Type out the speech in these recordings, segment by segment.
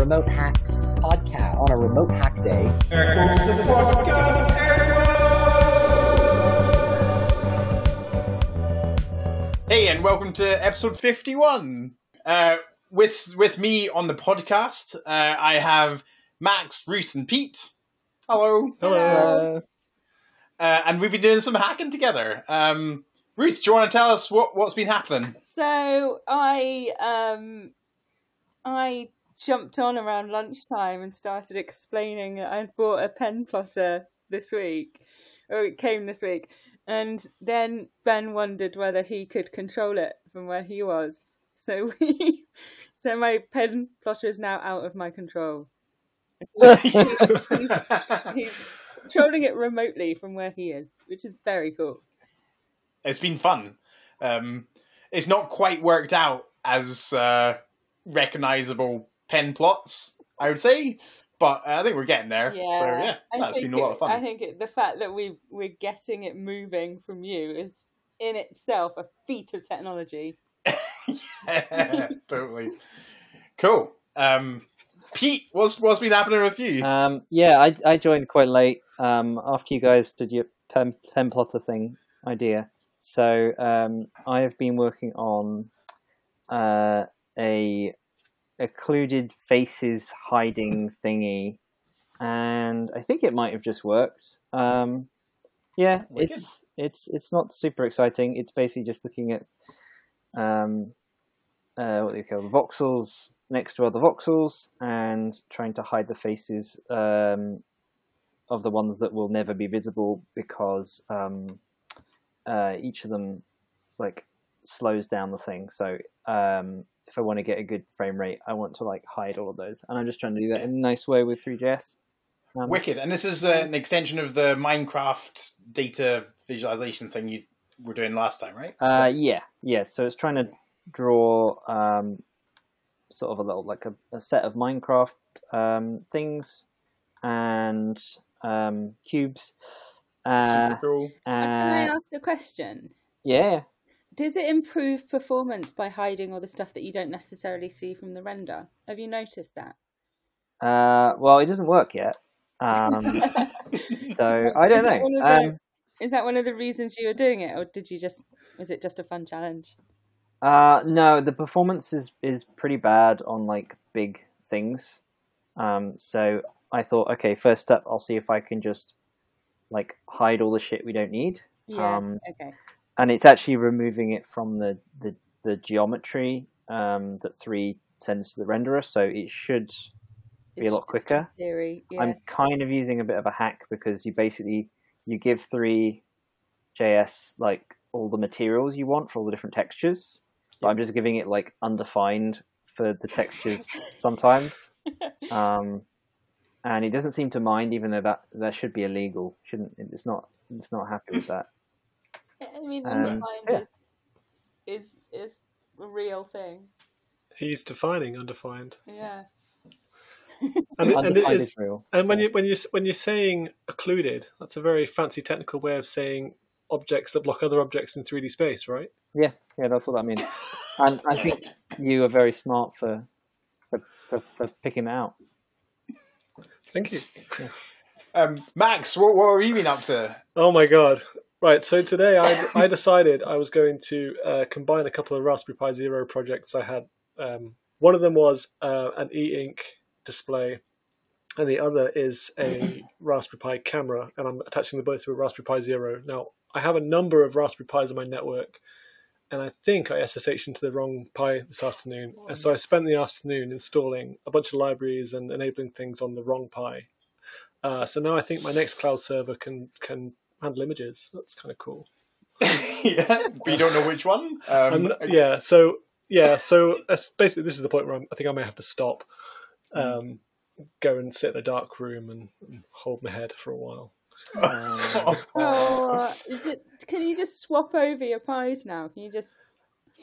Remote Hacks podcast on a remote hack day. Hey, and welcome to episode 51. Uh, with with me on the podcast, uh, I have Max, Ruth, and Pete. Hello. Hello. Uh, and we've been doing some hacking together. Um, Ruth, do you want to tell us what, what's been happening? So I um I jumped on around lunchtime and started explaining that I'd bought a pen plotter this week, or it came this week, and then Ben wondered whether he could control it from where he was. So we, so my pen plotter is now out of my control. he's, he's controlling it remotely from where he is, which is very cool. it's been fun. Um, it's not quite worked out as uh, recognizable pen plots, I would say, but I think we're getting there. Yeah, so yeah, I that's think been a lot of it- fun. I think it, the fact that we we're getting it moving from you is in itself a feat of technology. yeah, totally. Cool. Um, Pete, what's what's been happening with you? Um, yeah, I, I joined quite late um, after you guys did your pen, pen plotter thing idea. So um, I have been working on uh, a occluded faces hiding thingy, and I think it might have just worked. Um, yeah, Wicked. it's it's it's not super exciting. It's basically just looking at um, uh, what do you call voxels next to other voxels and trying to hide the faces um, of the ones that will never be visible because um, uh, each of them like slows down the thing. So um, if I want to get a good frame rate, I want to like hide all of those, and I'm just trying to do that in a nice way with Three.js. Um, Wicked. And this is uh, an extension of the Minecraft data visualization thing you were doing last time, right? Uh, yeah, yeah. So it's trying to draw um, sort of a little like a, a set of Minecraft um, things and um, cubes. Uh, Super cool. Can I ask a question? yeah, Does it improve performance by hiding all the stuff that you don't necessarily see from the render? Have you noticed that? uh, well, it doesn't work yet. Um, so I don't Is that know. the- Um, Is that one of the reasons you were doing it, or did you just was it just a fun challenge? Uh, no, the performance is is pretty bad on like big things. Um, so I thought, okay, first up, I'll see if I can just like hide all the shit we don't need. Yeah. Um, okay. And it's actually removing it from the the, the geometry um, that three sends to the renderer, so it should be a lot quicker. Theory. Yeah. I'm kind of using a bit of a hack because you basically you give three JS like all the materials you want for all the different textures, but I'm just giving it like undefined for the textures sometimes. Um, and it doesn't seem to mind, even though that that should be illegal. Shouldn't it's not it's not happy with that. I mean, Um, undefined yeah. is, is is a real thing. He's defining undefined, Yeah. and, it, and, it Undefined is, is real. and when you when you when you're saying occluded, that's a very fancy technical way of saying objects that block other objects in 3D space, right? Yeah, yeah, that's what that means. And I think you are very smart for for, for, for picking that out. Thank you. Um, Max, what, what have you been up to? Oh my god! Right, so today I I decided I was going to uh, combine a couple of Raspberry Pi Zero projects I had. Um, one of them was uh, an e-ink display, and the other is a Raspberry Pi camera, and I'm attaching them both to a Raspberry Pi Zero. Now I have a number of Raspberry Pis on my network, and I think I SSH into the wrong Pi this afternoon, and so I spent the afternoon installing a bunch of libraries and enabling things on the wrong Pi. Uh, so now I think my Nextcloud server can can handle images. That's kind of cool. yeah, but you don't know which one. I'm Um, not- yeah. So yeah. So that's basically, this is the point where I'm, I think I may have to stop, Hmm. um, go and sit in a dark room and, and hold my head for a while. Oh, can you just swap over your Pis now? Can you just?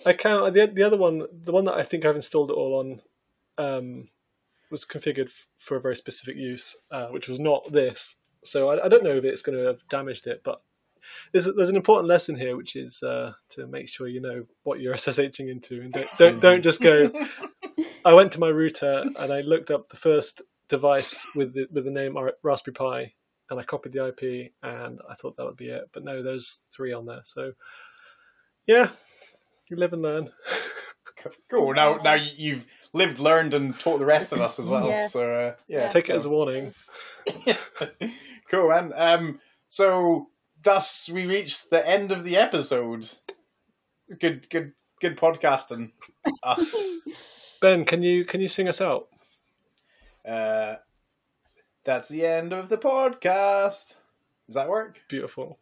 I can the the other one, the one that I think I've installed it all on, um, was configured f- for a very specific use, uh, which was not this. So I, I don't know if it's going to have damaged it, but there's, there's an important lesson here, which is uh, to make sure you know what you're SSHing into, and don't don't, don't just go. I went to my router and I looked up the first device with the, with the name Raspberry Pi, and I copied the IP, and I thought that would be it. But no, there's three on there. So yeah, you live and learn. Cool. Now, now you've lived, learned, and taught the rest of us as well. Yeah. So uh, yeah, Take it as a warning. Cool, man. Um, so thus we reached the end of the episode. Good, good, good podcasting. Us. Ben, can you can you sing us out? Uh, that's the end of the podcast. Does that work? Beautiful.